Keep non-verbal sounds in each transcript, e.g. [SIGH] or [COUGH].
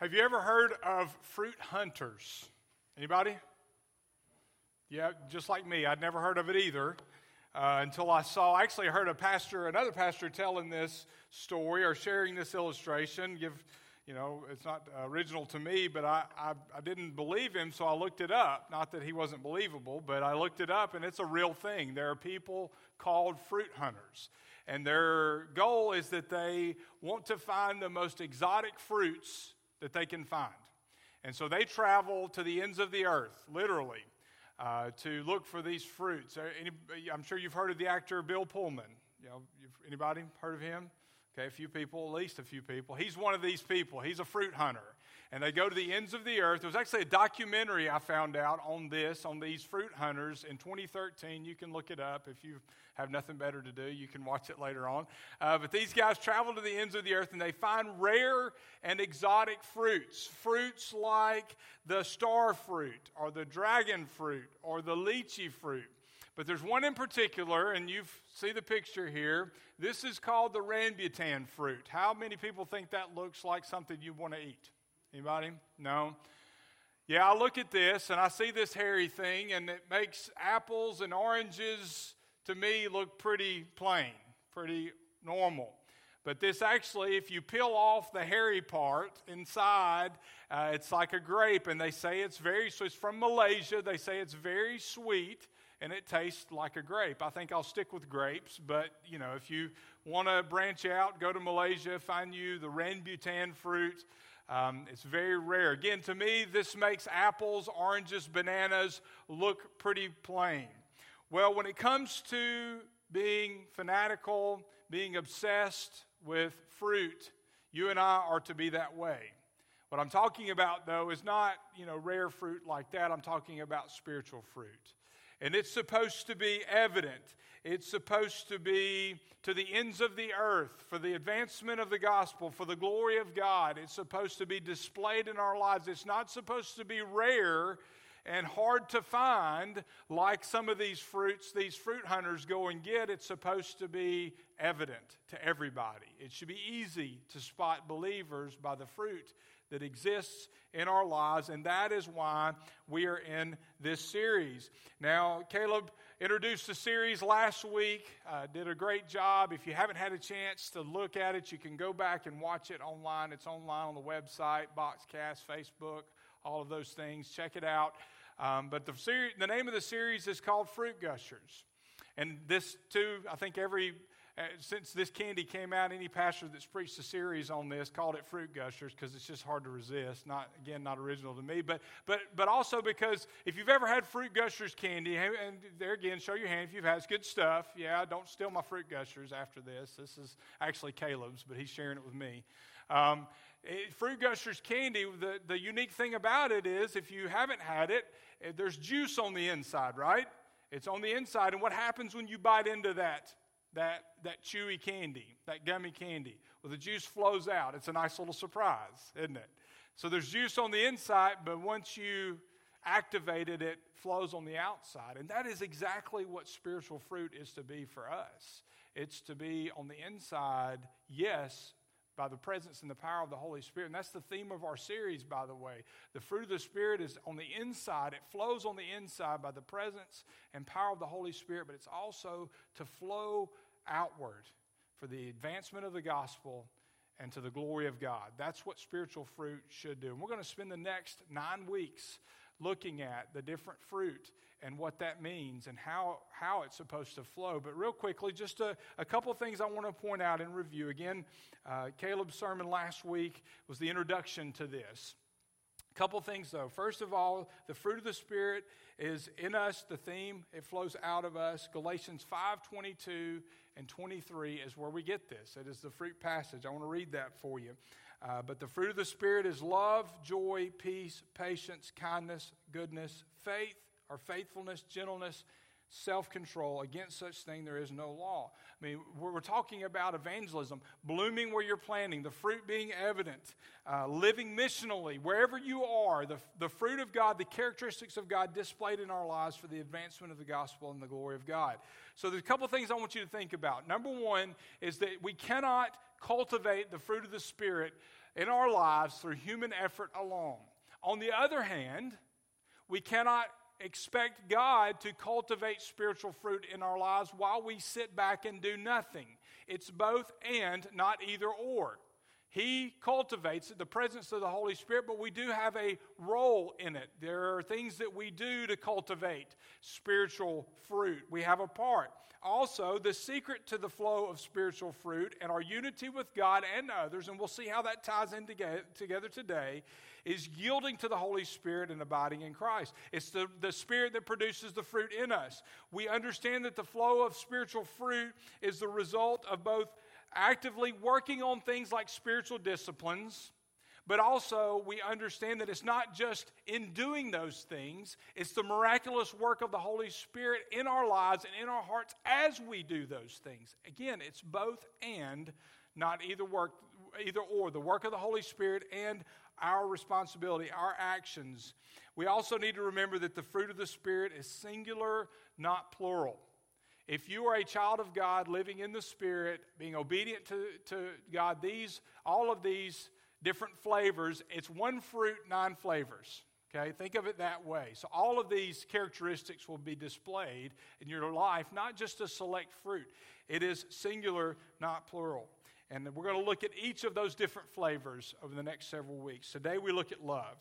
Have you ever heard of fruit hunters? Anybody? Yeah, just like me. I'd never heard of it either uh, until I saw, I actually, heard a pastor, another pastor telling this story or sharing this illustration. Give, you know, it's not original to me, but I, I, I didn't believe him, so I looked it up. Not that he wasn't believable, but I looked it up, and it's a real thing. There are people called fruit hunters. And their goal is that they want to find the most exotic fruits that they can find. And so they travel to the ends of the earth, literally, uh, to look for these fruits. Uh, any, I'm sure you've heard of the actor Bill Pullman. You know, anybody heard of him? Okay, a few people, at least a few people. He's one of these people. He's a fruit hunter and they go to the ends of the earth. There was actually a documentary I found out on this, on these fruit hunters in 2013. You can look it up if you have nothing better to do. You can watch it later on. Uh, but these guys travel to the ends of the earth and they find rare and exotic fruits. Fruits like the star fruit or the dragon fruit or the lychee fruit. But there's one in particular, and you see the picture here. This is called the rambutan fruit. How many people think that looks like something you want to eat? Anybody? No? Yeah, I look at this and I see this hairy thing, and it makes apples and oranges to me look pretty plain, pretty normal. But this actually, if you peel off the hairy part inside, uh, it's like a grape, and they say it's very, so it's from Malaysia. They say it's very sweet and it tastes like a grape. I think I'll stick with grapes, but you know, if you want to branch out, go to Malaysia, find you the rambutan fruit. Um, it's very rare. Again, to me, this makes apples, oranges, bananas look pretty plain. Well, when it comes to being fanatical, being obsessed with fruit, you and I are to be that way. What I'm talking about, though, is not, you know, rare fruit like that. I'm talking about spiritual fruit. And it's supposed to be evident. It's supposed to be to the ends of the earth for the advancement of the gospel, for the glory of God. It's supposed to be displayed in our lives. It's not supposed to be rare and hard to find like some of these fruits these fruit hunters go and get. It's supposed to be evident to everybody. It should be easy to spot believers by the fruit that exists in our lives, and that is why we are in this series. Now, Caleb introduced the series last week, uh, did a great job. If you haven't had a chance to look at it, you can go back and watch it online. It's online on the website, Boxcast, Facebook, all of those things. Check it out. Um, but the, the name of the series is called Fruit Gushers. And this, too, I think every since this candy came out, any pastor that's preached a series on this called it Fruit Gushers because it's just hard to resist. Not again, not original to me, but but but also because if you've ever had Fruit Gushers candy, and there again, show your hand if you've had. It's good stuff. Yeah, don't steal my Fruit Gushers after this. This is actually Caleb's, but he's sharing it with me. Um, it, Fruit Gushers candy. The the unique thing about it is, if you haven't had it, eh, there's juice on the inside, right? It's on the inside, and what happens when you bite into that? That, that chewy candy, that gummy candy. Well, the juice flows out. It's a nice little surprise, isn't it? So there's juice on the inside, but once you activate it, it flows on the outside. And that is exactly what spiritual fruit is to be for us. It's to be on the inside, yes, by the presence and the power of the Holy Spirit. And that's the theme of our series, by the way. The fruit of the Spirit is on the inside, it flows on the inside by the presence and power of the Holy Spirit, but it's also to flow outward for the advancement of the gospel and to the glory of God. That's what spiritual fruit should do. And we're going to spend the next nine weeks looking at the different fruit and what that means and how, how it's supposed to flow. But, real quickly, just a, a couple things I want to point out in review. Again, uh, Caleb's sermon last week was the introduction to this. A couple things, though. First of all, the fruit of the Spirit is in us, the theme, it flows out of us. Galatians 5 22 and 23 is where we get this. It is the fruit passage. I want to read that for you. Uh, but the fruit of the Spirit is love, joy, peace, patience, kindness, goodness, faith, or faithfulness, gentleness, self control. Against such thing there is no law. I mean, we're talking about evangelism, blooming where you're planting, the fruit being evident, uh, living missionally, wherever you are, the, the fruit of God, the characteristics of God displayed in our lives for the advancement of the gospel and the glory of God. So, there's a couple things I want you to think about. Number one is that we cannot cultivate the fruit of the Spirit in our lives through human effort alone. On the other hand, we cannot expect God to cultivate spiritual fruit in our lives while we sit back and do nothing. It's both and, not either or. He cultivates the presence of the Holy Spirit, but we do have a role in it. There are things that we do to cultivate spiritual fruit. We have a part. Also, the secret to the flow of spiritual fruit and our unity with God and others, and we'll see how that ties in together today, is yielding to the Holy Spirit and abiding in Christ. It's the, the Spirit that produces the fruit in us. We understand that the flow of spiritual fruit is the result of both actively working on things like spiritual disciplines, but also we understand that it's not just in doing those things, it's the miraculous work of the Holy Spirit in our lives and in our hearts as we do those things. Again, it's both and, not either work, either or. The work of the Holy Spirit and our responsibility, our actions. We also need to remember that the fruit of the Spirit is singular, not plural. If you are a child of God living in the Spirit, being obedient to, to God, these, all of these different flavors, it's one fruit, nine flavors. Okay, think of it that way. So, all of these characteristics will be displayed in your life, not just a select fruit. It is singular, not plural. And we're going to look at each of those different flavors over the next several weeks. Today, we look at love.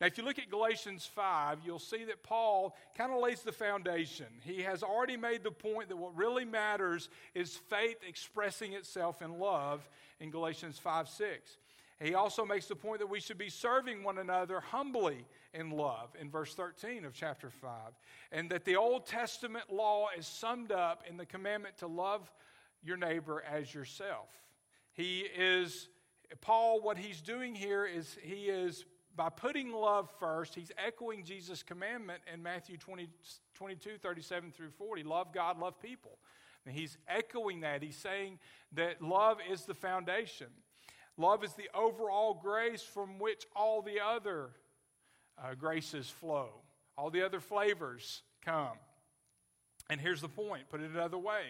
Now, if you look at Galatians 5, you'll see that Paul kind of lays the foundation. He has already made the point that what really matters is faith expressing itself in love in Galatians 5 6. He also makes the point that we should be serving one another humbly in love in verse 13 of chapter 5. And that the Old Testament law is summed up in the commandment to love your neighbor as yourself. He is, Paul, what he's doing here is he is by putting love first, he's echoing Jesus' commandment in Matthew 20, 22, 37 through 40 love God, love people. And he's echoing that. He's saying that love is the foundation. Love is the overall grace from which all the other uh, graces flow, all the other flavors come. And here's the point put it another way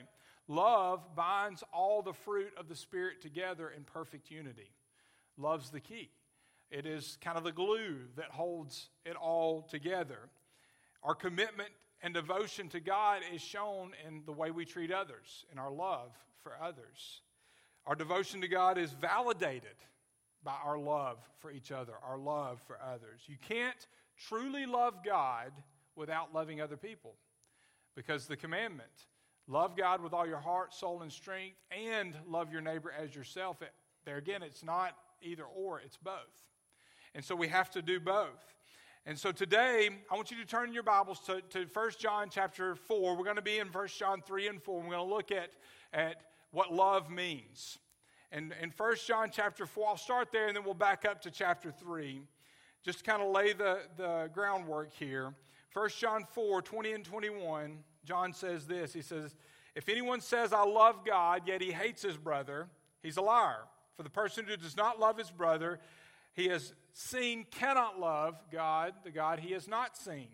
love binds all the fruit of the Spirit together in perfect unity. Love's the key. It is kind of the glue that holds it all together. Our commitment and devotion to God is shown in the way we treat others, in our love for others. Our devotion to God is validated by our love for each other, our love for others. You can't truly love God without loving other people because the commandment love God with all your heart, soul, and strength, and love your neighbor as yourself. It, there again, it's not either or, it's both. And so we have to do both. And so today, I want you to turn your Bibles to, to 1 John chapter 4. We're going to be in 1 John 3 and 4. We're going to look at, at what love means. And in 1 John chapter 4, I'll start there and then we'll back up to chapter 3. Just to kind of lay the, the groundwork here. 1 John 4, 20 and 21, John says this. He says, If anyone says, I love God, yet he hates his brother, he's a liar. For the person who does not love his brother, he has seen cannot love God, the God he has not seen.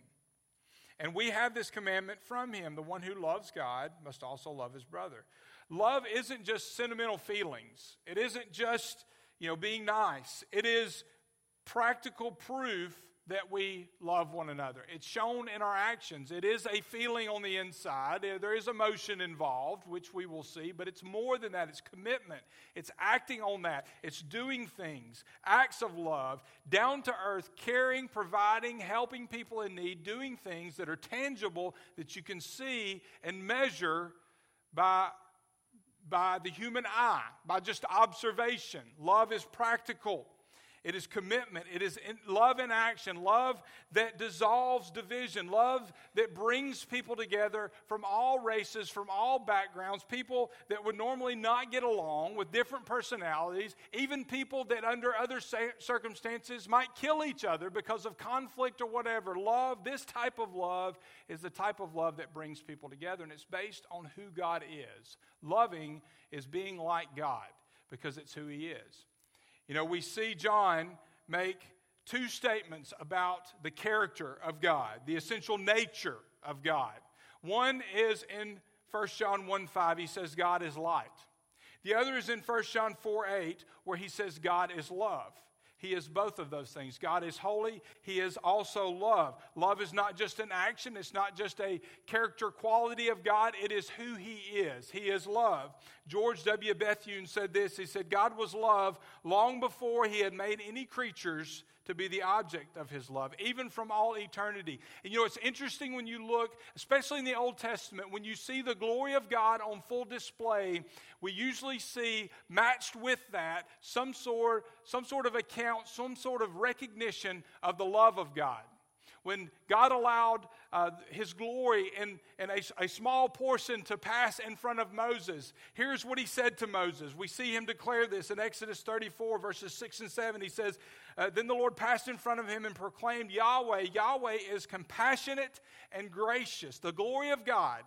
And we have this commandment from him the one who loves God must also love his brother. Love isn't just sentimental feelings, it isn't just you know, being nice, it is practical proof that we love one another. It's shown in our actions. It is a feeling on the inside. Eh, there is emotion involved, which we will see, but it's more than that. It's commitment. It's acting on that. It's doing things, acts of love, down to earth, caring, providing, helping people in need, doing things that are tangible that you can see and measure by by the human eye, by just observation. Love is practical. It is commitment. It is love in action, love that dissolves division, love that brings people together from all races, from all backgrounds, people that would normally not get along with different personalities, even people that under other circumstances might kill each other because of conflict or whatever. Love, this type of love, is the type of love that brings people together, and it's based on who God is. Loving is being like God because it's who He is. You know, we see John make two statements about the character of God, the essential nature of God. One is in 1 John 1 5, he says, God is light. The other is in 1 John 4 8, where he says God is love. He is both of those things. God is holy. He is also love. Love is not just an action, it's not just a character quality of God, it is who He is. He is love. George W. Bethune said this He said, God was love long before He had made any creatures to be the object of his love, even from all eternity. And you know, it's interesting when you look, especially in the Old Testament, when you see the glory of God on full display, we usually see matched with that some sort, some sort of account, some sort of recognition of the love of God when God allowed uh, his glory in, in a, a small portion to pass in front of Moses, here's what he said to Moses. We see him declare this in Exodus 34, verses 6 and 7. He says, uh, Then the Lord passed in front of him and proclaimed, Yahweh, Yahweh is compassionate and gracious. The glory of God,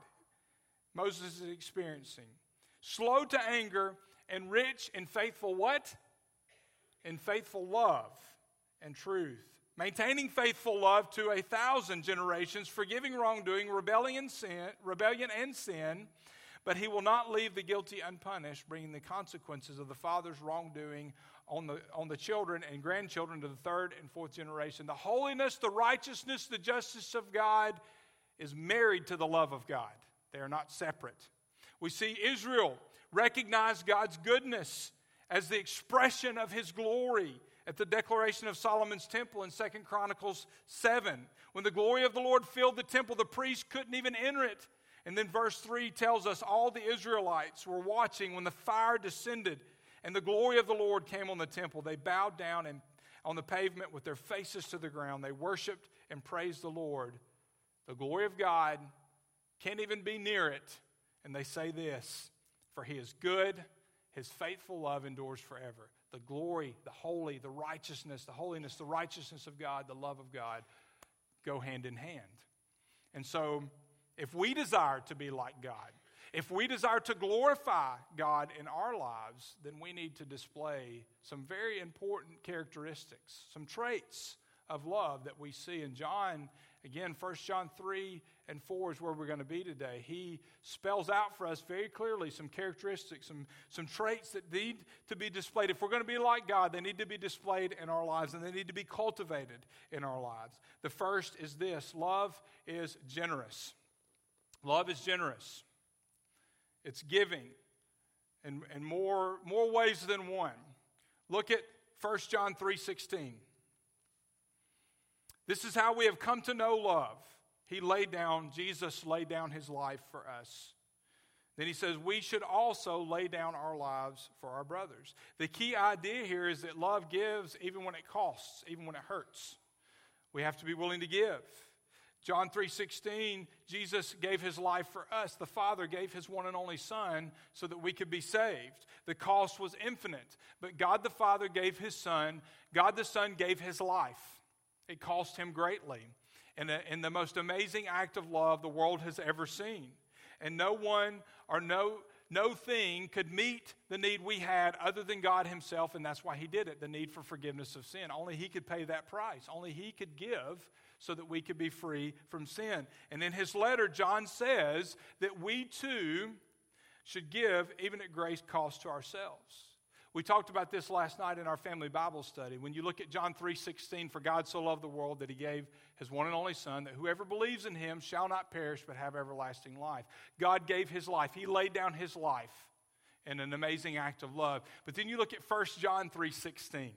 Moses is experiencing. Slow to anger and rich in faithful what? In faithful love and truth maintaining faithful love to a thousand generations, forgiving wrongdoing, rebellion, sin, rebellion and sin, but he will not leave the guilty unpunished, bringing the consequences of the father's wrongdoing on the, on the children and grandchildren to the third and fourth generation. The holiness, the righteousness, the justice of God is married to the love of God. They are not separate. We see Israel recognize God's goodness as the expression of his glory at the declaration of Solomon's temple in Second Chronicles 7. When the glory of the Lord filled the temple, the priests couldn't even enter it. And then verse 3 tells us all the Israelites were watching when the fire descended and the glory of the Lord came on the temple. They bowed down and on the pavement with their faces to the ground. They worshiped and praised the Lord. The glory of God can't even be near it. And they say this For he is good, his faithful love endures forever the glory, the holy, the righteousness, the holiness, the righteousness of God, the love of God go hand in hand. And so, if we desire to be like God, if we desire to glorify God in our lives, then we need to display some very important characteristics, some traits of love that we see. in John Again, 1 John 3 and 4 is where we're going to be today. He spells out for us very clearly some characteristics, some, some traits that need to be displayed. If we're going to be like God, they need to be displayed in our lives and they need to be cultivated in our lives. The first is this love is generous. Love is generous, it's giving in, in more, more ways than one. Look at 1 John 3 16. This is how we have come to know love. He laid down, Jesus laid down his life for us. Then he says, we should also lay down our lives for our brothers. The key idea here is that love gives even when it costs, even when it hurts. We have to be willing to give. John 3:16 Jesus gave his life for us. The Father gave his one and only son so that we could be saved. The cost was infinite, but God the Father gave his son, God the Son gave his life. It cost him greatly. And uh, in the most amazing act of love the world has ever seen. And no one or no, no thing could meet the need we had other than God Himself, and that's why He did it the need for forgiveness of sin. Only He could pay that price. Only He could give so that we could be free from sin. And in his letter, John says that we too should give even at great cost to ourselves. We talked about this last night in our family Bible study. When you look at John 3:16, for God so loved the world that he gave his one and only son that whoever believes in him shall not perish but have everlasting life. God gave his life. He laid down his life in an amazing act of love. But then you look at 1 John 3:16.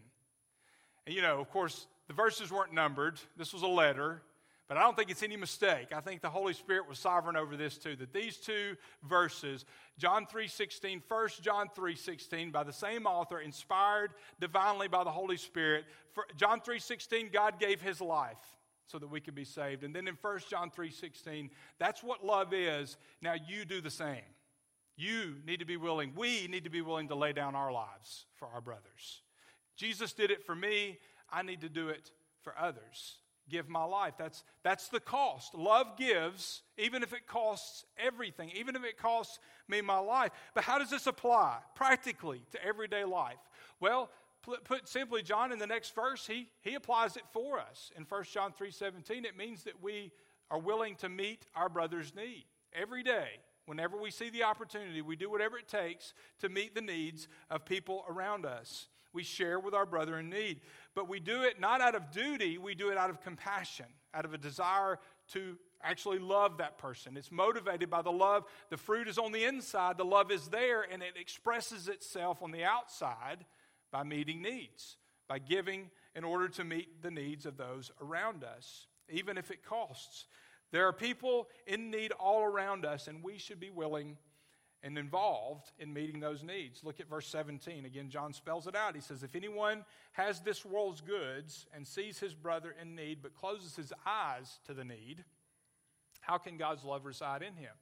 And you know, of course, the verses weren't numbered. This was a letter. But I don't think it's any mistake. I think the Holy Spirit was sovereign over this too. That these two verses, John 3:16, 1 John 3:16, by the same author, inspired divinely by the Holy Spirit. For John 3:16, God gave his life so that we could be saved. And then in 1 John 3:16, that's what love is. Now you do the same. You need to be willing, we need to be willing to lay down our lives for our brothers. Jesus did it for me, I need to do it for others give my life. That's, that's the cost. Love gives, even if it costs everything, even if it costs me my life. But how does this apply practically to everyday life? Well, put simply, John in the next verse, he, he applies it for us. In 1 John 3 17, it means that we are willing to meet our brother's need every day, Whenever we see the opportunity, we do whatever it takes to meet the needs of people around us. We share with our brother in need. But we do it not out of duty, we do it out of compassion, out of a desire to actually love that person. It's motivated by the love. The fruit is on the inside, the love is there, and it expresses itself on the outside by meeting needs, by giving in order to meet the needs of those around us, even if it costs. There are people in need all around us, and we should be willing and involved in meeting those needs. Look at verse 17. Again, John spells it out. He says, If anyone has this world's goods and sees his brother in need, but closes his eyes to the need, how can God's love reside in him?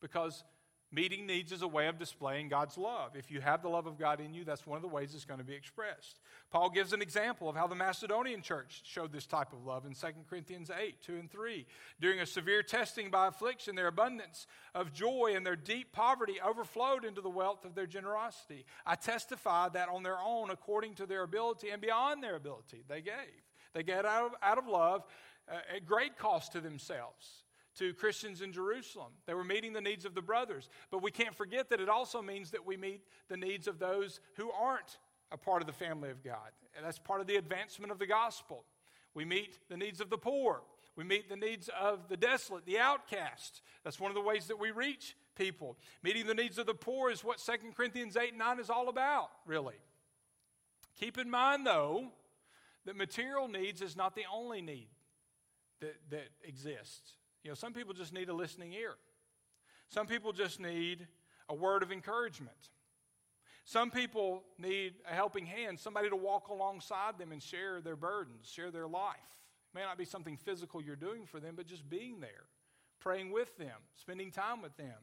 Because Meeting needs is a way of displaying God's love. If you have the love of God in you, that's one of the ways it's going to be expressed. Paul gives an example of how the Macedonian church showed this type of love in 2 Corinthians 8 2 and 3. During a severe testing by affliction, their abundance of joy and their deep poverty overflowed into the wealth of their generosity. I testify that on their own, according to their ability and beyond their ability, they gave. They gave out of, out of love uh, at great cost to themselves to Christians in Jerusalem. They were meeting the needs of the brothers. But we can't forget that it also means that we meet the needs of those who aren't a part of the family of God. And that's part of the advancement of the gospel. We meet the needs of the poor. We meet the needs of the desolate, the outcast. That's one of the ways that we reach people. Meeting the needs of the poor is what 2 Corinthians 8 and 9 is all about, really. Keep in mind, though, that material needs is not the only need that, that exists. You know, some people just need a listening ear. Some people just need a word of encouragement. Some people need a helping hand, somebody to walk alongside them and share their burdens, share their life. It may not be something physical you're doing for them, but just being there, praying with them, spending time with them.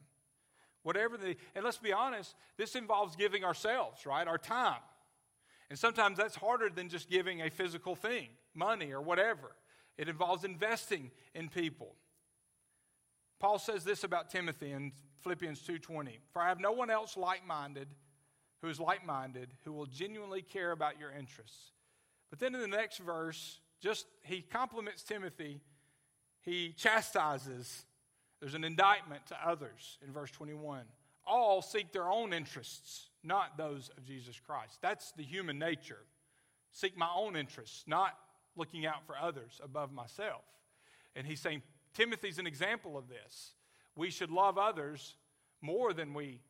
Whatever the, and let's be honest, this involves giving ourselves, right? Our time. And sometimes that's harder than just giving a physical thing, money or whatever. It involves investing in people. Paul says this about Timothy in Philippians 2:20, "For I have no one else like-minded who is like-minded who will genuinely care about your interests." But then in the next verse, just he compliments Timothy, he chastises. There's an indictment to others in verse 21. All seek their own interests, not those of Jesus Christ. That's the human nature. Seek my own interests, not looking out for others above myself. And he's saying, Timothy's an example of this. We should love others more than we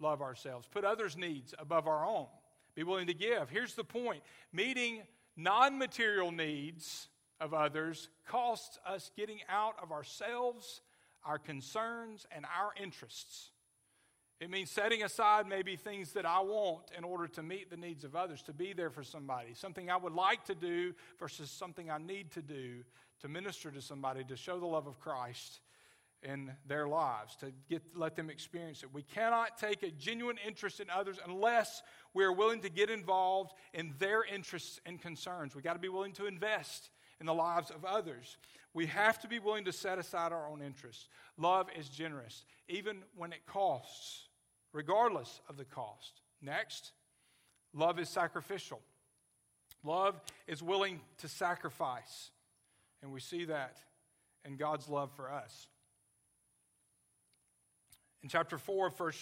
love ourselves, put others' needs above our own, be willing to give. Here's the point meeting non material needs of others costs us getting out of ourselves, our concerns, and our interests. It means setting aside maybe things that I want in order to meet the needs of others, to be there for somebody, something I would like to do versus something I need to do to minister to somebody, to show the love of Christ in their lives, to get, let them experience it. We cannot take a genuine interest in others unless we are willing to get involved in their interests and concerns. We've got to be willing to invest in the lives of others. We have to be willing to set aside our own interests. Love is generous, even when it costs, regardless of the cost. Next, love is sacrificial. Love is willing to sacrifice. And we see that in God's love for us. In chapter 4 of 1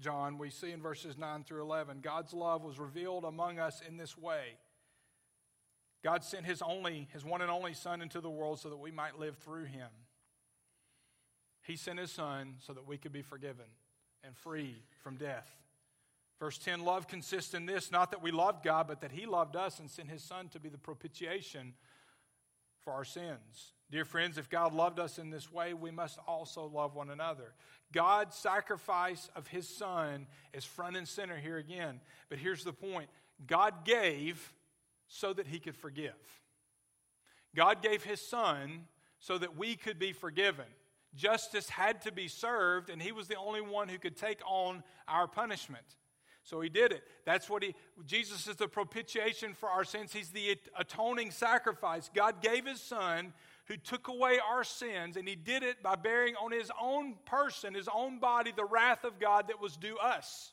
John, we see in verses 9 through 11, God's love was revealed among us in this way. God sent his only, his one and only Son into the world so that we might live through him. He sent his Son so that we could be forgiven and free from death. Verse 10 Love consists in this, not that we loved God, but that he loved us and sent his Son to be the propitiation for our sins. Dear friends, if God loved us in this way, we must also love one another. God's sacrifice of his son is front and center here again. But here's the point God gave so that he could forgive. God gave his son so that we could be forgiven. Justice had to be served, and he was the only one who could take on our punishment. So he did it. That's what he, Jesus is the propitiation for our sins. He's the atoning sacrifice. God gave his son who took away our sins, and he did it by bearing on his own person, his own body, the wrath of God that was due us.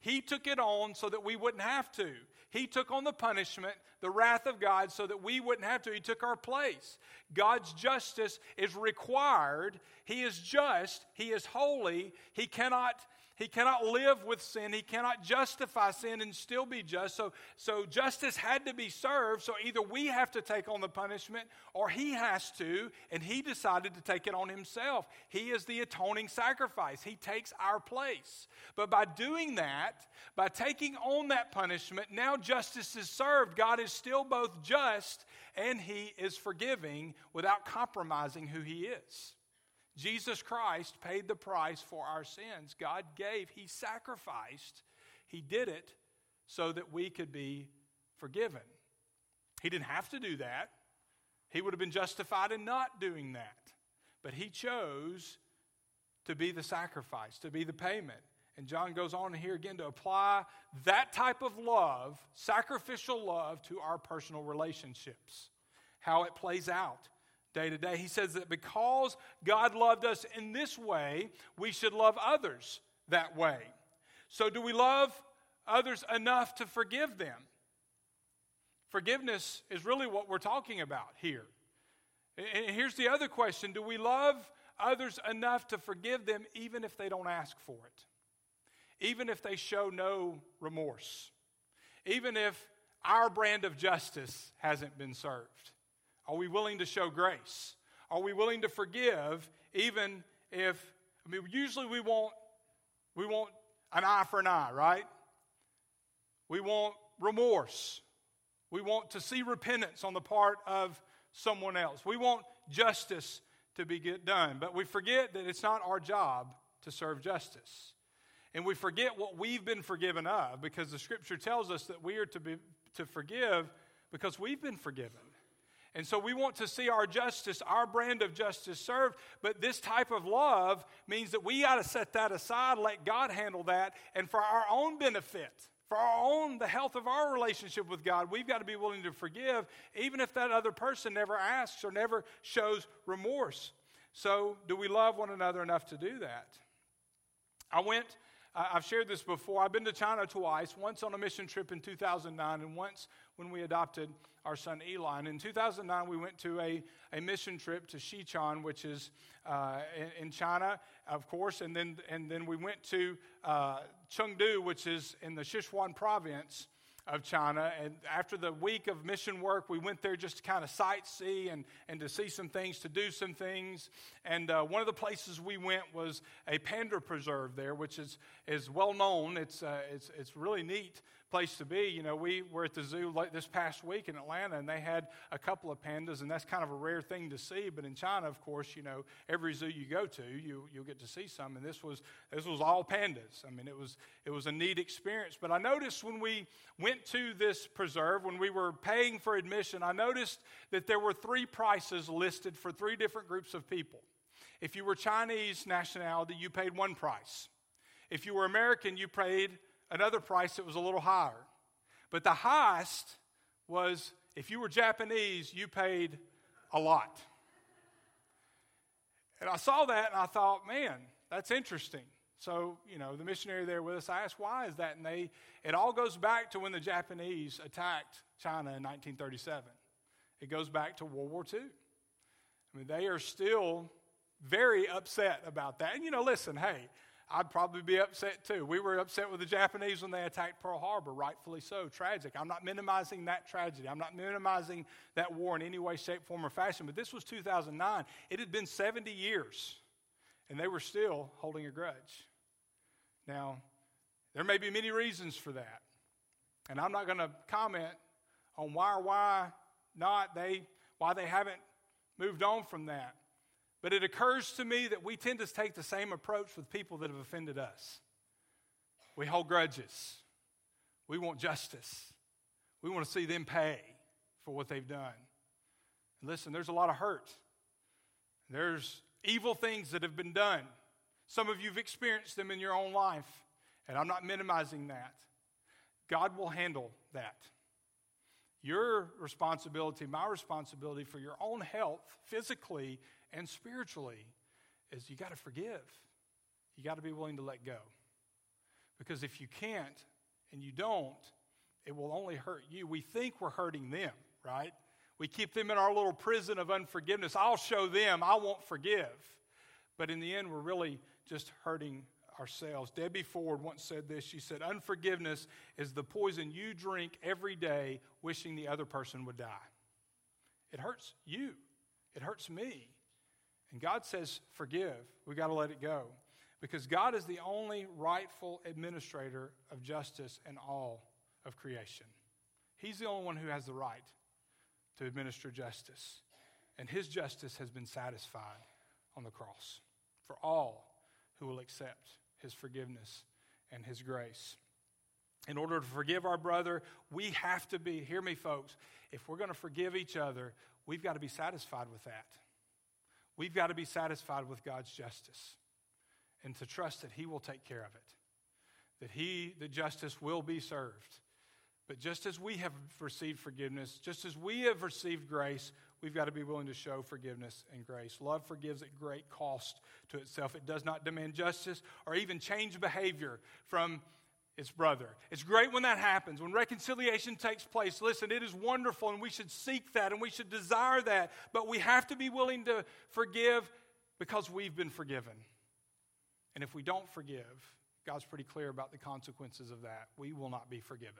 He took it on so that we wouldn't have to. He took on the punishment, the wrath of God, so that we wouldn't have to. He took our place. God's justice is required. He is just, He is holy. He cannot he cannot live with sin. He cannot justify sin and still be just. So, so justice had to be served. So either we have to take on the punishment or he has to, and he decided to take it on himself. He is the atoning sacrifice. He takes our place. But by doing that, by taking on that punishment, now justice is served. God is still both just and he is forgiving without compromising who he is. Jesus Christ paid the price for our sins. God gave, He sacrificed, He did it so that we could be forgiven. He didn't have to do that, He would have been justified in not doing that. But He chose to be the sacrifice, to be the payment. And John goes on here again to apply that type of love, sacrificial love, to our personal relationships, how it plays out day to day. He says that because God loved us in this way, we should love others that way. So, do we love others enough to forgive them? Forgiveness is really what we're talking about here. And here's the other question Do we love others enough to forgive them even if they don't ask for it? Even if they show no remorse? Even if our brand of justice hasn't been served? Are we willing to show grace? Are we willing to forgive even if I mean usually we want we want an eye for an eye, right? We want remorse. We want to see repentance on the part of someone else. We want justice to be get done, but we forget that it's not our job to serve justice. And we forget what we've been forgiven of because the scripture tells us that we are to be to forgive because we've been forgiven. And so we want to see our justice, our brand of justice served. But this type of love means that we got to set that aside, let God handle that. And for our own benefit, for our own, the health of our relationship with God, we've got to be willing to forgive, even if that other person never asks or never shows remorse. So, do we love one another enough to do that? I went I've shared this before. I've been to China twice, once on a mission trip in 2009, and once when we adopted our son Eli. And in 2009, we went to a, a mission trip to Xichang, which is uh, in, in, China, of course, and then, and then we went to uh, Chengdu, which is in the Sichuan province of China. And after the week of mission work, we went there just to kind of sightsee and, and to see some things, to do some things. And uh, one of the places we went was a panda preserve there, which is, is well known. It's, uh, it's, it's really neat place to be. You know, we were at the zoo this past week in Atlanta, and they had a couple of pandas, and that's kind of a rare thing to see. But in China, of course, you know, every zoo you go to, you you'll get to see some, and this was this was all pandas. I mean, it was it was a neat experience. But I noticed when we went to this preserve, when we were paying for admission, I noticed that there were three prices listed for three different groups of people. If you were Chinese nationality, you paid one price. If you were American, you paid another price that was a little higher. But the highest was if you were Japanese, you paid a lot. And I saw that and I thought, man, that's interesting. So, you know, the missionary there with us, I asked, why is that? And they, it all goes back to when the Japanese attacked China in 1937. It goes back to World War II. I mean, they are still very upset about that. And, you know, listen, hey, I'd probably be upset too. We were upset with the Japanese when they attacked Pearl Harbor, rightfully so. Tragic. I'm not minimizing that tragedy. I'm not minimizing that war in any way, shape, form, or fashion. But this was 2009. It had been 70 years, and they were still holding a grudge. Now, there may be many reasons for that. And I'm not going to comment on why or why not they, why they haven't moved on from that. But it occurs to me that we tend to take the same approach with people that have offended us. We hold grudges. We want justice. We want to see them pay for what they've done. And listen, there's a lot of hurt. There's evil things that have been done. Some of you've experienced them in your own life, and I'm not minimizing that. God will handle that. Your responsibility, my responsibility for your own health physically and spiritually is you got to forgive. You got to be willing to let go. Because if you can't and you don't, it will only hurt you. We think we're hurting them, right? We keep them in our little prison of unforgiveness. I'll show them, I won't forgive. But in the end, we're really just hurting ourselves. Debbie Ford once said this. She said, Unforgiveness is the poison you drink every day wishing the other person would die. It hurts you, it hurts me. And God says, Forgive. We got to let it go. Because God is the only rightful administrator of justice in all of creation. He's the only one who has the right to administer justice. And his justice has been satisfied on the cross for all who will accept his forgiveness and his grace. In order to forgive our brother, we have to be, hear me, folks, if we're going to forgive each other, we've got to be satisfied with that. We've got to be satisfied with God's justice and to trust that He will take care of it, that He, the justice, will be served. But just as we have received forgiveness, just as we have received grace, we've got to be willing to show forgiveness and grace. Love forgives at great cost to itself. It does not demand justice or even change behavior from its brother. It's great when that happens, when reconciliation takes place. Listen, it is wonderful and we should seek that and we should desire that. But we have to be willing to forgive because we've been forgiven. And if we don't forgive, God's pretty clear about the consequences of that. We will not be forgiven.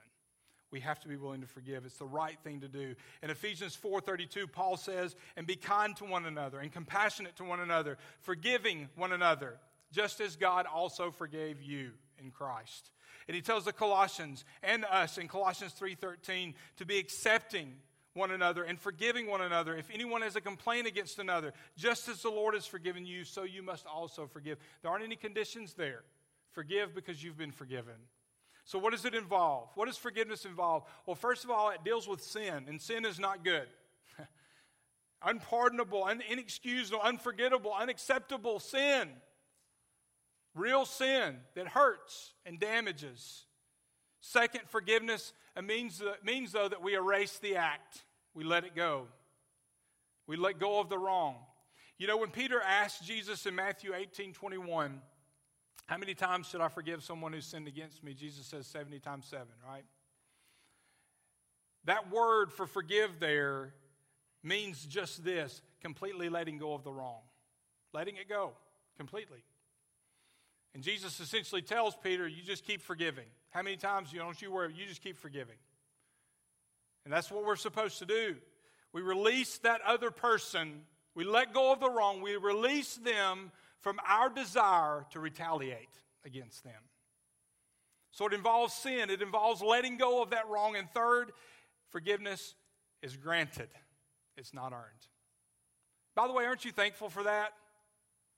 We have to be willing to forgive. It's the right thing to do. In Ephesians 4:32, Paul says, "And be kind to one another and compassionate to one another, forgiving one another, just as God also forgave you in Christ." And he tells the Colossians and us in Colossians 3:13 to be accepting one another and forgiving one another. If anyone has a complaint against another, just as the Lord has forgiven you, so you must also forgive. There aren't any conditions there. Forgive because you've been forgiven. So, what does it involve? What does forgiveness involve? Well, first of all, it deals with sin, and sin is not good. [LAUGHS] Unpardonable, un- inexcusable, unforgettable, unacceptable sin. Real sin that hurts and damages. Second, forgiveness means, means, though, that we erase the act, we let it go. We let go of the wrong. You know, when Peter asked Jesus in Matthew 18 21, how many times should I forgive someone who sinned against me? Jesus says 70 times 7, right? That word for forgive there means just this completely letting go of the wrong, letting it go completely. And Jesus essentially tells Peter, You just keep forgiving. How many times you don't you worry, you just keep forgiving. And that's what we're supposed to do. We release that other person, we let go of the wrong, we release them from our desire to retaliate against them. So it involves sin, it involves letting go of that wrong. And third, forgiveness is granted, it's not earned. By the way, aren't you thankful for that?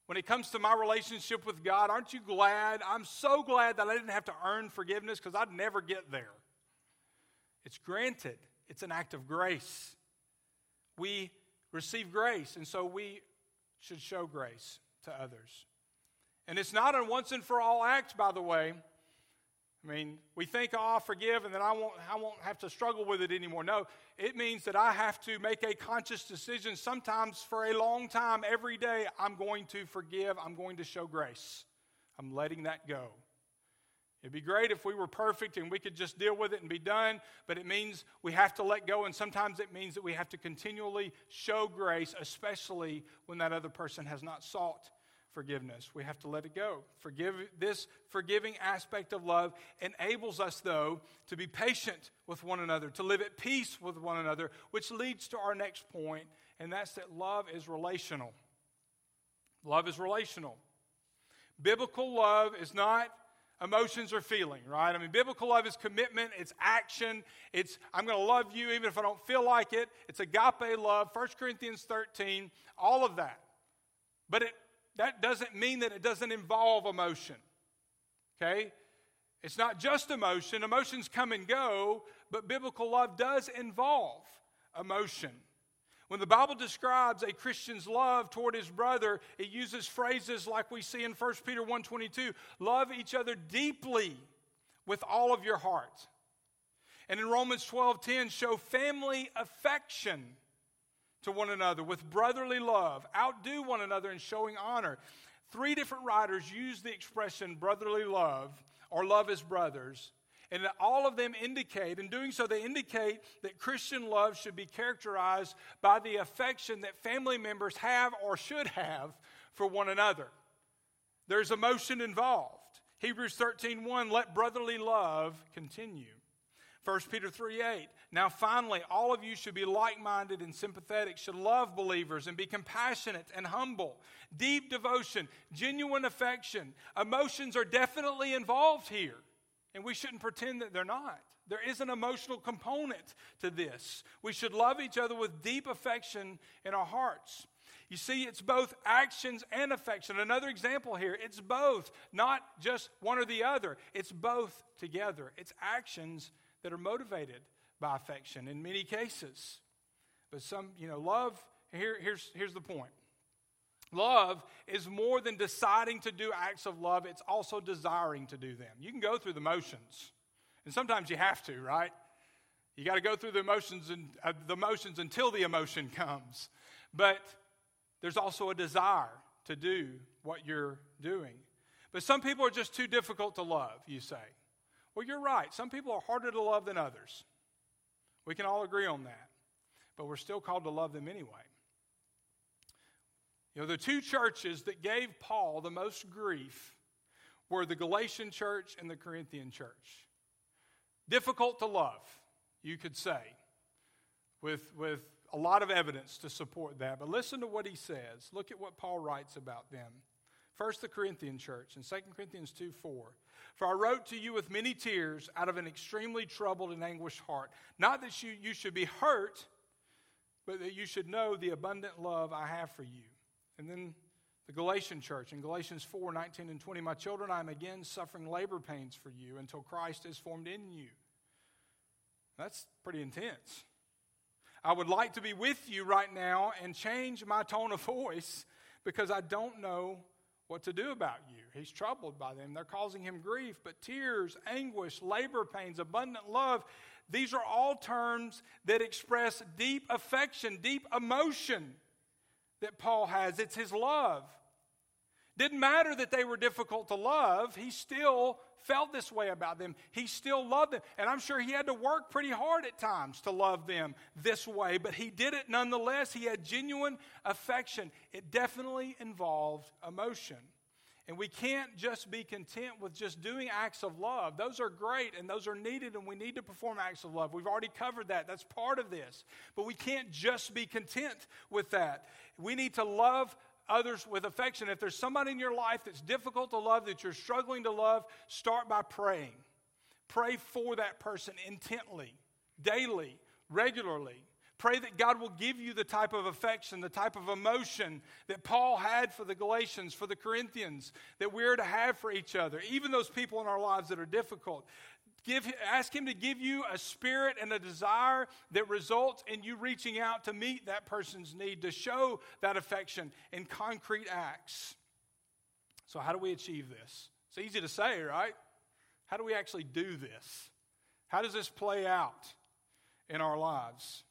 When it comes to my relationship with God, aren't you glad? I'm so glad that I didn't have to earn forgiveness because I'd never get there. It's granted, it's an act of grace. We receive grace, and so we should show grace to others. And it's not a once and for all act, by the way. I mean, we think, oh, I'll forgive and then I won't, I won't have to struggle with it anymore. No, it means that I have to make a conscious decision, sometimes for a long time, every day, I'm going to forgive, I'm going to show grace. I'm letting that go. It'd be great if we were perfect and we could just deal with it and be done, but it means we have to let go, and sometimes it means that we have to continually show grace, especially when that other person has not sought forgiveness. We have to let it go. Forgive this forgiving aspect of love enables us though to be patient with one another, to live at peace with one another, which leads to our next point, and that's that love is relational. Love is relational. Biblical love is not emotions or feeling, right? I mean, biblical love is commitment, it's action, it's I'm going to love you even if I don't feel like it. It's agape love, 1 Corinthians 13, all of that. But it that doesn't mean that it doesn't involve emotion. Okay? It's not just emotion. Emotions come and go, but biblical love does involve emotion. When the Bible describes a Christian's love toward his brother, it uses phrases like we see in 1 Peter 1:22, love each other deeply with all of your heart. And in Romans 12:10 show family affection to one another with brotherly love, outdo one another in showing honor. Three different writers use the expression brotherly love or love as brothers, And all of them indicate, in doing so, they indicate that Christian love should be characterized by the affection that family members have or should have for one another. There's emotion involved. Hebrews 13:1 let brotherly love continue. 1 Peter 3 8. Now, finally, all of you should be like minded and sympathetic, should love believers and be compassionate and humble. Deep devotion, genuine affection. Emotions are definitely involved here, and we shouldn't pretend that they're not. There is an emotional component to this. We should love each other with deep affection in our hearts. You see, it's both actions and affection. Another example here it's both, not just one or the other, it's both together. It's actions that are motivated by affection in many cases. But some, you know, love, here, here's, here's the point. Love is more than deciding to do acts of love, it's also desiring to do them. You can go through the motions, and sometimes you have to, right? You got to go through the emotions and uh, the motions until the emotion comes. But there's also a desire to do what you're doing. But some people are just too difficult to love, you say. Well, you're right. Some people are harder to love than others. We can all agree on that. But we're still called to love them anyway. You know, the two churches that gave Paul the most grief were the Galatian church and the Corinthian church. Difficult to love, you could say, with, with a lot of evidence to support that. But listen to what he says. Look at what Paul writes about them. First, the Corinthian church in 2 Corinthians 2 4. For I wrote to you with many tears out of an extremely troubled and anguished heart. Not that you, you should be hurt, but that you should know the abundant love I have for you. And then the Galatian church in Galatians 4 19 and 20. My children, I am again suffering labor pains for you until Christ is formed in you. That's pretty intense. I would like to be with you right now and change my tone of voice because I don't know what to do about you. He's troubled by them. They're causing him grief, but tears, anguish, labor pains, abundant love, these are all terms that express deep affection, deep emotion that Paul has. It's his love. Didn't matter that they were difficult to love, he still felt this way about them. He still loved them. And I'm sure he had to work pretty hard at times to love them this way, but he did it nonetheless. He had genuine affection. It definitely involved emotion. And we can't just be content with just doing acts of love. Those are great and those are needed, and we need to perform acts of love. We've already covered that. That's part of this. But we can't just be content with that. We need to love others with affection. If there's somebody in your life that's difficult to love, that you're struggling to love, start by praying. Pray for that person intently, daily, regularly. Pray that God will give you the type of affection, the type of emotion that Paul had for the Galatians, for the Corinthians, that we're to have for each other, even those people in our lives that are difficult. Give, ask Him to give you a spirit and a desire that results in you reaching out to meet that person's need, to show that affection in concrete acts. So, how do we achieve this? It's easy to say, right? How do we actually do this? How does this play out in our lives?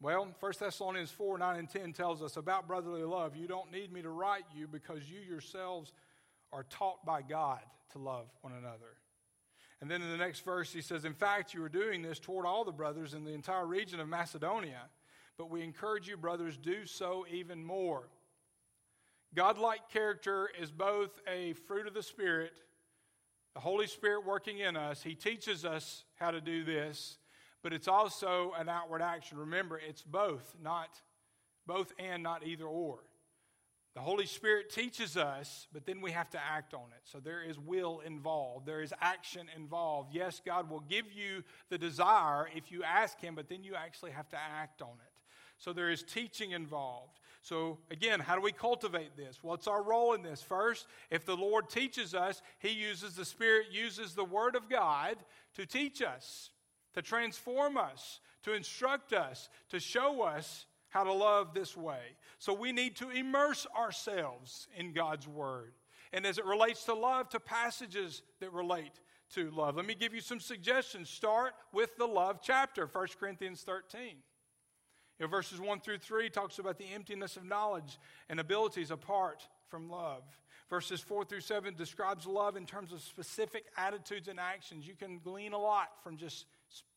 Well, 1 Thessalonians 4 9 and 10 tells us about brotherly love. You don't need me to write you because you yourselves are taught by God to love one another. And then in the next verse, he says, In fact, you are doing this toward all the brothers in the entire region of Macedonia, but we encourage you, brothers, do so even more. Godlike character is both a fruit of the Spirit, the Holy Spirit working in us. He teaches us how to do this, but it's also an outward action. Remember, it's both, not both and not either or. The Holy Spirit teaches us, but then we have to act on it. So there is will involved, there is action involved. Yes, God will give you the desire if you ask Him, but then you actually have to act on it. So there is teaching involved. So again, how do we cultivate this? What's our role in this? First, if the Lord teaches us, He uses the Spirit, uses the Word of God to teach us, to transform us, to instruct us, to show us how to love this way. So we need to immerse ourselves in God's Word. And as it relates to love, to passages that relate to love. Let me give you some suggestions. Start with the love chapter, 1 Corinthians 13. You know, verses 1 through 3 talks about the emptiness of knowledge and abilities apart from love. Verses 4 through 7 describes love in terms of specific attitudes and actions. You can glean a lot from just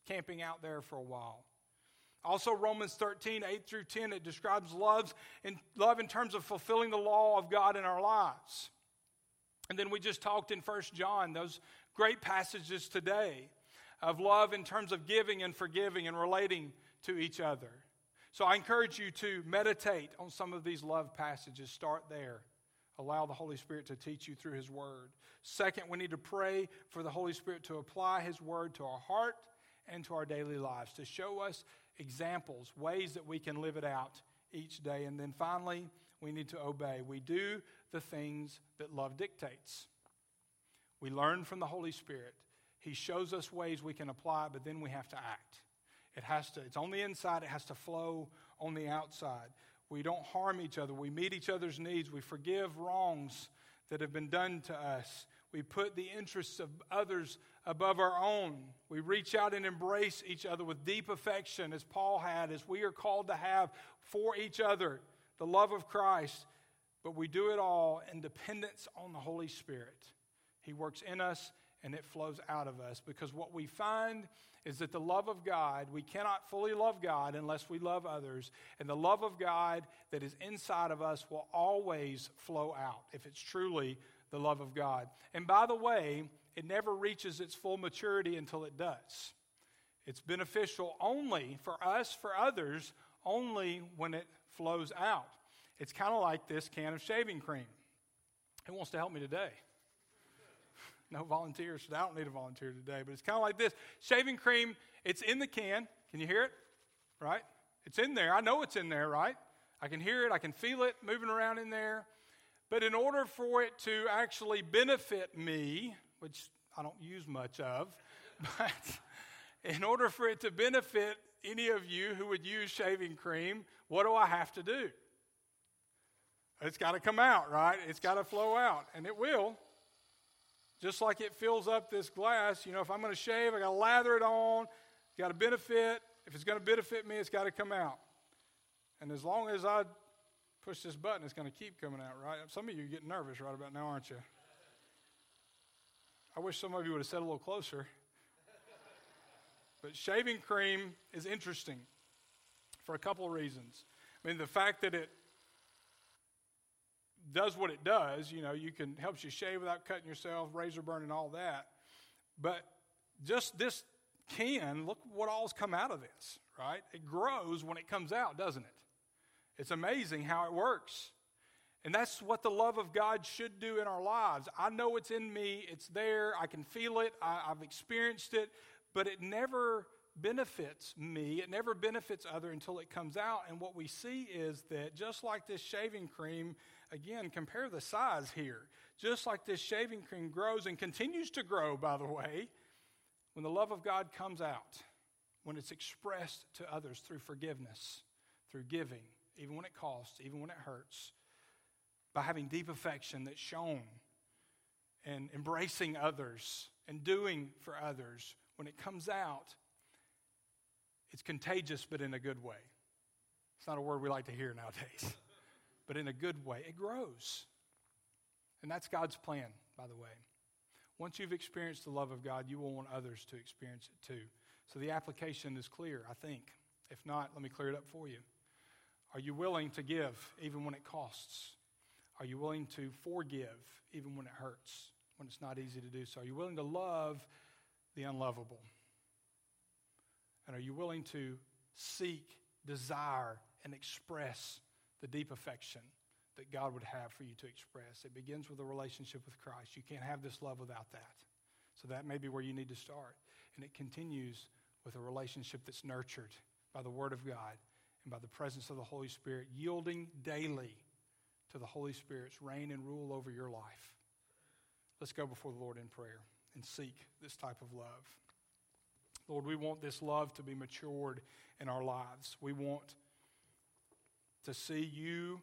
camping out there for a while. Also, Romans 13, 8 through 10, it describes loves in, love in terms of fulfilling the law of God in our lives. And then we just talked in 1 John, those great passages today of love in terms of giving and forgiving and relating to each other. So I encourage you to meditate on some of these love passages. Start there. Allow the Holy Spirit to teach you through His Word. Second, we need to pray for the Holy Spirit to apply His Word to our heart and to our daily lives, to show us examples, ways that we can live it out each day. And then finally, we need to obey. We do the things that love dictates. We learn from the Holy Spirit. He shows us ways we can apply, but then we have to act. It has to, it's on the inside, it has to flow on the outside. We don't harm each other. We meet each other's needs. We forgive wrongs that have been done to us. We put the interests of others above our own. We reach out and embrace each other with deep affection, as Paul had, as we are called to have for each other the love of Christ. But we do it all in dependence on the Holy Spirit. He works in us and it flows out of us because what we find is that the love of God, we cannot fully love God unless we love others. And the love of God that is inside of us will always flow out if it's truly the love of God. And by the way, it never reaches its full maturity until it does. It's beneficial only for us, for others, only when it flows out. It's kind of like this can of shaving cream. Who wants to help me today? [LAUGHS] no volunteers. I don't need a volunteer today, but it's kind of like this shaving cream, it's in the can. Can you hear it? Right? It's in there. I know it's in there, right? I can hear it, I can feel it moving around in there. But in order for it to actually benefit me, which I don't use much of, [LAUGHS] but in order for it to benefit any of you who would use shaving cream, what do I have to do? It's got to come out, right? It's got to flow out, and it will. Just like it fills up this glass, you know, if I'm going to shave, I got to lather it on. It's got to benefit. If it's going to benefit me, it's got to come out. And as long as I push this button, it's going to keep coming out, right? Some of you getting nervous right about now, aren't you? I wish some of you would have said a little closer. But shaving cream is interesting for a couple of reasons. I mean, the fact that it does what it does. You know, you can helps you shave without cutting yourself, razor burn, and all that. But just this can, look what all's come out of this, right? It grows when it comes out, doesn't it? It's amazing how it works. And that's what the love of God should do in our lives. I know it's in me, it's there, I can feel it, I, have experienced it, but it never benefits me. It never benefits other until it comes out. And what we see is that just like this shaving cream again, compare the size here. Just like this shaving cream grows and continues to grow, by the way, when the love of God comes out, when it's expressed to others through forgiveness, through giving, even when it costs, even when it hurts, by having deep affection that's shown and embracing others and doing for others, when it comes out, it's contagious, but in a good way. It's not a word we like to hear nowadays [LAUGHS] but in a good way. It grows. And that's God's plan, by the way. Once you've experienced the love of God, you will want others to experience it too. So the application is clear, I think. If not, let me clear it up for you. Are you willing to give even when it costs? Are you willing to forgive even when it hurts, when it's not easy to do so? Are you willing to love the unlovable? And are you willing to seek, desire, and express the deep affection that God would have for you to express. It begins with a relationship with Christ. You can't have this love without that. So that may be where you need to start. And it continues with a relationship that's nurtured by the Word of God and by the presence of the Holy Spirit, yielding daily to the Holy Spirit's reign and rule over your life. Let's go before the Lord in prayer and seek this type of love. Lord, we want this love to be matured in our lives. We want to see you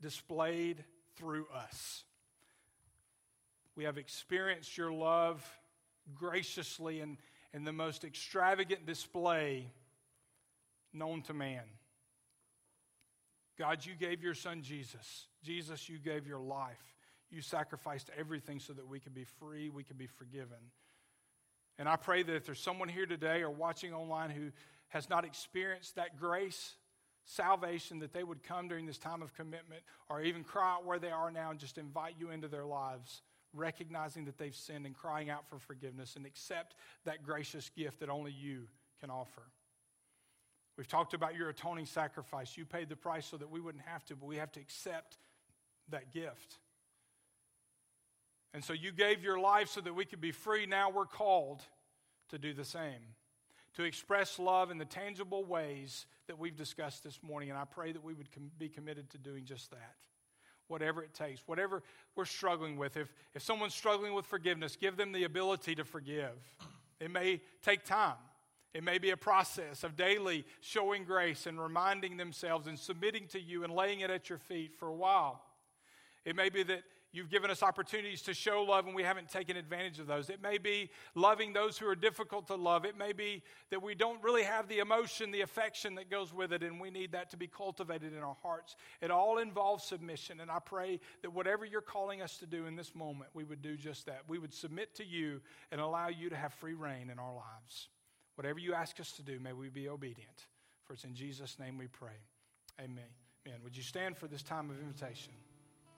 displayed through us. We have experienced your love graciously in, in the most extravagant display known to man. God, you gave your son Jesus. Jesus, you gave your life. You sacrificed everything so that we could be free, we could be forgiven. And I pray that if there's someone here today or watching online who has not experienced that grace, salvation, that they would come during this time of commitment or even cry out where they are now and just invite you into their lives, recognizing that they've sinned and crying out for forgiveness and accept that gracious gift that only you can offer. We've talked about your atoning sacrifice. You paid the price so that we wouldn't have to, but we have to accept that gift. And so you gave your life so that we could be free. Now we're called to do the same, to express love in the tangible ways that we've discussed this morning. And I pray that we would com- be committed to doing just that. Whatever it takes, whatever we're struggling with. If, if someone's struggling with forgiveness, give them the ability to forgive. It may take time. It may be a process of daily showing grace and reminding themselves and submitting to you and laying it at your feet for a while. It may be that You've given us opportunities to show love and we haven't taken advantage of those. It may be loving those who are difficult to love. It may be that we don't really have the emotion, the affection that goes with it, and we need that to be cultivated in our hearts. It all involves submission, and I pray that whatever you're calling us to do in this moment, we would do just that. We would submit to you and allow you to have free reign in our lives. Whatever you ask us to do, may we be obedient. For it's in Jesus' name we pray. Amen. Amen. Would you stand for this time of invitation?